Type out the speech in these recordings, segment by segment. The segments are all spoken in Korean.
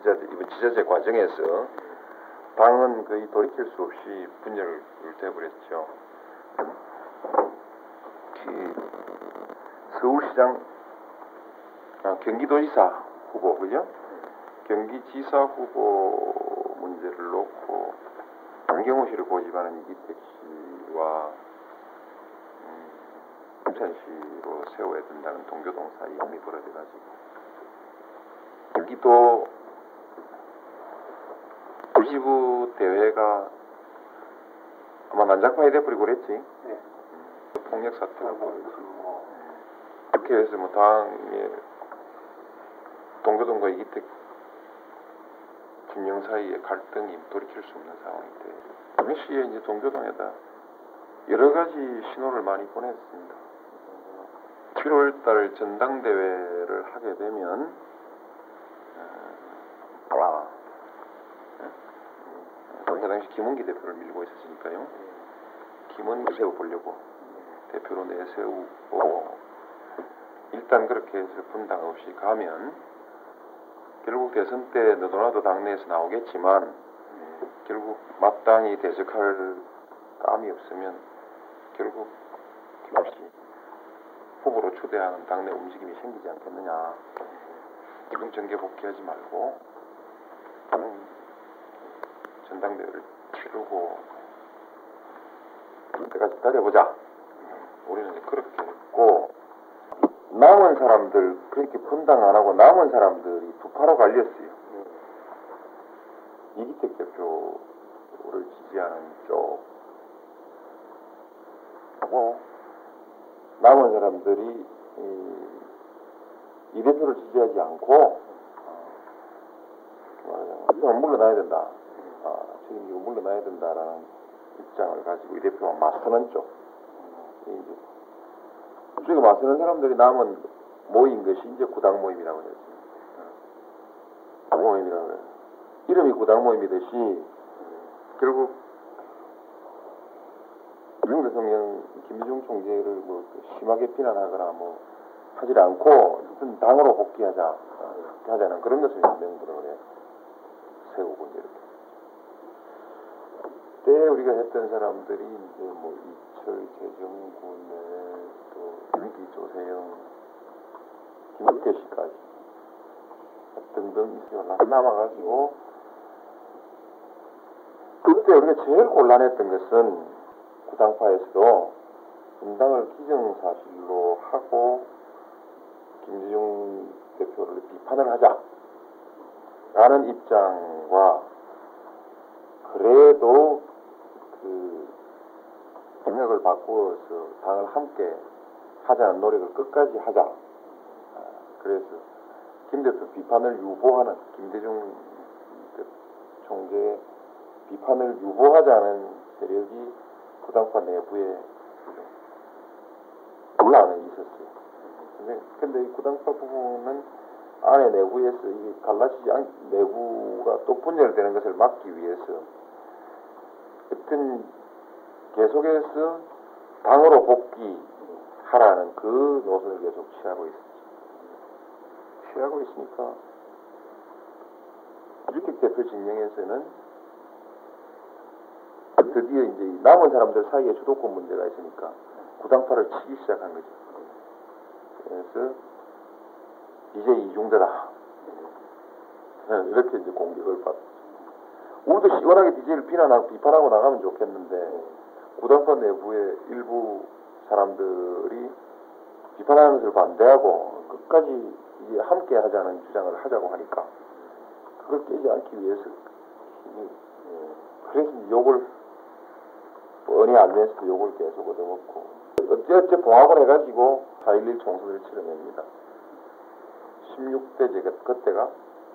지자체 이번 지자체 과정에서 당은 거의 돌이킬 수 없이 분열을 돼버렸죠. 그 서울시장 아, 경기도지사 후보 그죠? 경기지사 후보 문제를 놓고 안경호 씨를 고집하는 이기택 씨와 음, 김찬 씨로 세워야 된다는 동교동 사이 이미 벌어져가지고 경기도 도지부 대회가 아마 난장판이 돼버리고 그랬지. 네. 폭력 사태가 벌어지고 그렇게 해서 뭐 당의 동교동과 이기택 진영 사이의 갈등이 돌이킬 수 없는 상황이 돼. 당시에 이제 동교동에다 여러 가지 신호를 많이 보냈습니다. 7월달 전당대회를 하게 되면 어, 아, 그 당시 김원기 대표를 밀고 있었으니까요. 김원기 세워보려고 대표로 내세우고 일단 그렇게 해서 분당 없이 가면 결국 대선 때 너도나도 당내에서 나오겠지만 결국 마땅히 대적할 감이 없으면 결국 김없이 후보로 초대하는 당내 움직임이 생기지 않겠느냐. 지금 정계 복귀하지 말고 음, 전당대회를 치르고 그때까지 기다려보자. 우리는 그렇게 했고 남은 사람들 그렇게 분당 안 하고 남은 사람들이 두 파로 갈렸어요. 이기택 대표를 지지하는 쪽 하고 남은 사람들이 이, 이 대표를 지지하지 않고 어, 이건 물러나야 된다. 아, 지금 이거 물러나야 된다라는 입장을 가지고 이 대표와 맞서는 쪽. 이제 우리가 맞서는 사람들이 남은 모인 것이 이제 구당 모임이라고. 구당 모임이라고 그래요. 이름이 구당 모임이듯이 결국 윤 대통령 김대중 총재를 뭐 심하게 비난하거나 뭐 하지 않고 어쨌든 당으로 복귀하자 하자는 그런 것을 명분으로 해 세우고 이제 이렇게 그때 우리가 했던 사람들이 이제 뭐 이철 재정군에 또 윤기 조세영 김학태 씨까지 등등 남아가지고. 그때 우리가 제일 곤란했던 것은 구당파에서도 분당을 기정사실로 하고 김대중 대표를 비판을 하자라는 입장과 그래도 그 생각을 바꾸어서 당을 함께 하자는 노력을 끝까지 하자. 아, 그래서 김 대표 비판을 유보하는 김대중 총재의 비판을 유보하자는 세력이 부당파 내부에 논란에 있었어요. 근데, 근데 이 구당파 부분은 안에 내부에서 이게 갈라지지 않, 내부가 또 분열되는 것을 막기 위해서 어떤 계속해서 당으로 복귀하라는 그 노선을 계속 취하고 있었지. 취하고 있으니까 이렇게 대표 진영에서는 드디어 이제 남은 사람들 사이에 주도권 문제가 있으니까 구당파를 치기 시작한 거죠. 그래서 이제 이중대다. 이렇게 이제 공격을 받. 우리도 시원하게 DJ를 비난하고 비판하고 나가면 좋겠는데 구당파 내부의 일부 사람들이 비판하는 것을 반대하고 끝까지 이게 함께 하자는 주장을 하자고 하니까 그걸 깨지 않기 위해서 그래서 욕을 뻔히 알면서도 욕을 계속 얻어먹고 어찌어찌 봉합을 해가지고 4.11 총선을 치러냅니다. 16대 제가 그때가?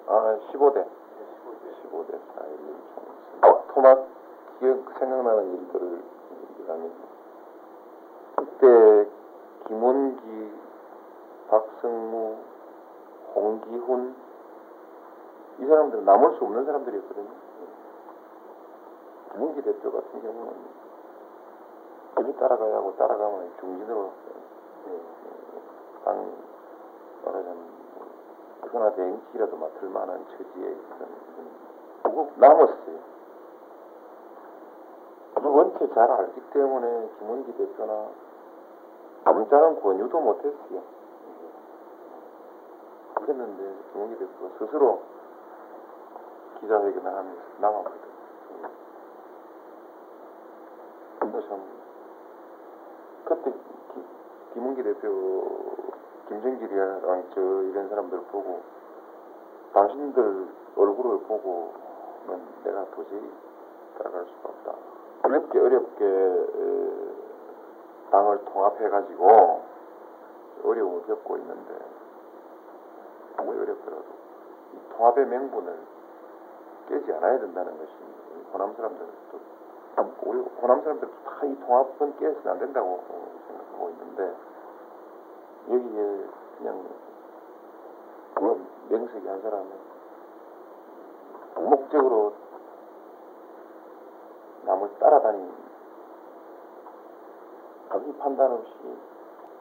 아 15대. 15대 4.11 총선. 토막 기억 생각나는 일들을 얘기하면 그때 김원기 박성무 홍기훈 이 사람들은 남을 수 없는 사람들이었거든요. 김원기 대표 같은 경우는 어디 따라가야 하고 따라가면 중진으로 당 말하자면 소나 대행기라도 맡을 만한 처지에 있던 누구 남았어요. 원체 잘 알기 때문에 김원기 대표나 아무자는 권유도 못했어요. 그랬는데 김원기 대표가 스스로 기자회견을 하면서 나왔거든요. 근데 참 그때 기, 김은기 대표, 김정길이랑 저 이런 사람들 보고 당신들 얼굴을 보고는 내가 도저히 따라갈 수가 없다. 어렵게 어렵게 에, 당을 통합해가지고 어려움을 겪고 있는데 아무리 어렵더라도 이 통합의 명분을 깨지 않아야 된다는 것이 호남 사람들도 우리 호남 사람들도 다 이 통합은 깨서는 안 된다고 생각하고 있는데 여기에 그냥 뭐 명색이 한 사람은 목적으로 따라다니는 자기 판단 없이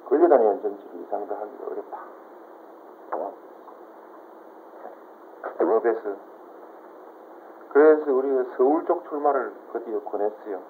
걸려다니는 정치를 이상도 하기가 어렵다. 법에서 그래서 우리가 서울 쪽 출마를 드디어 권했어요.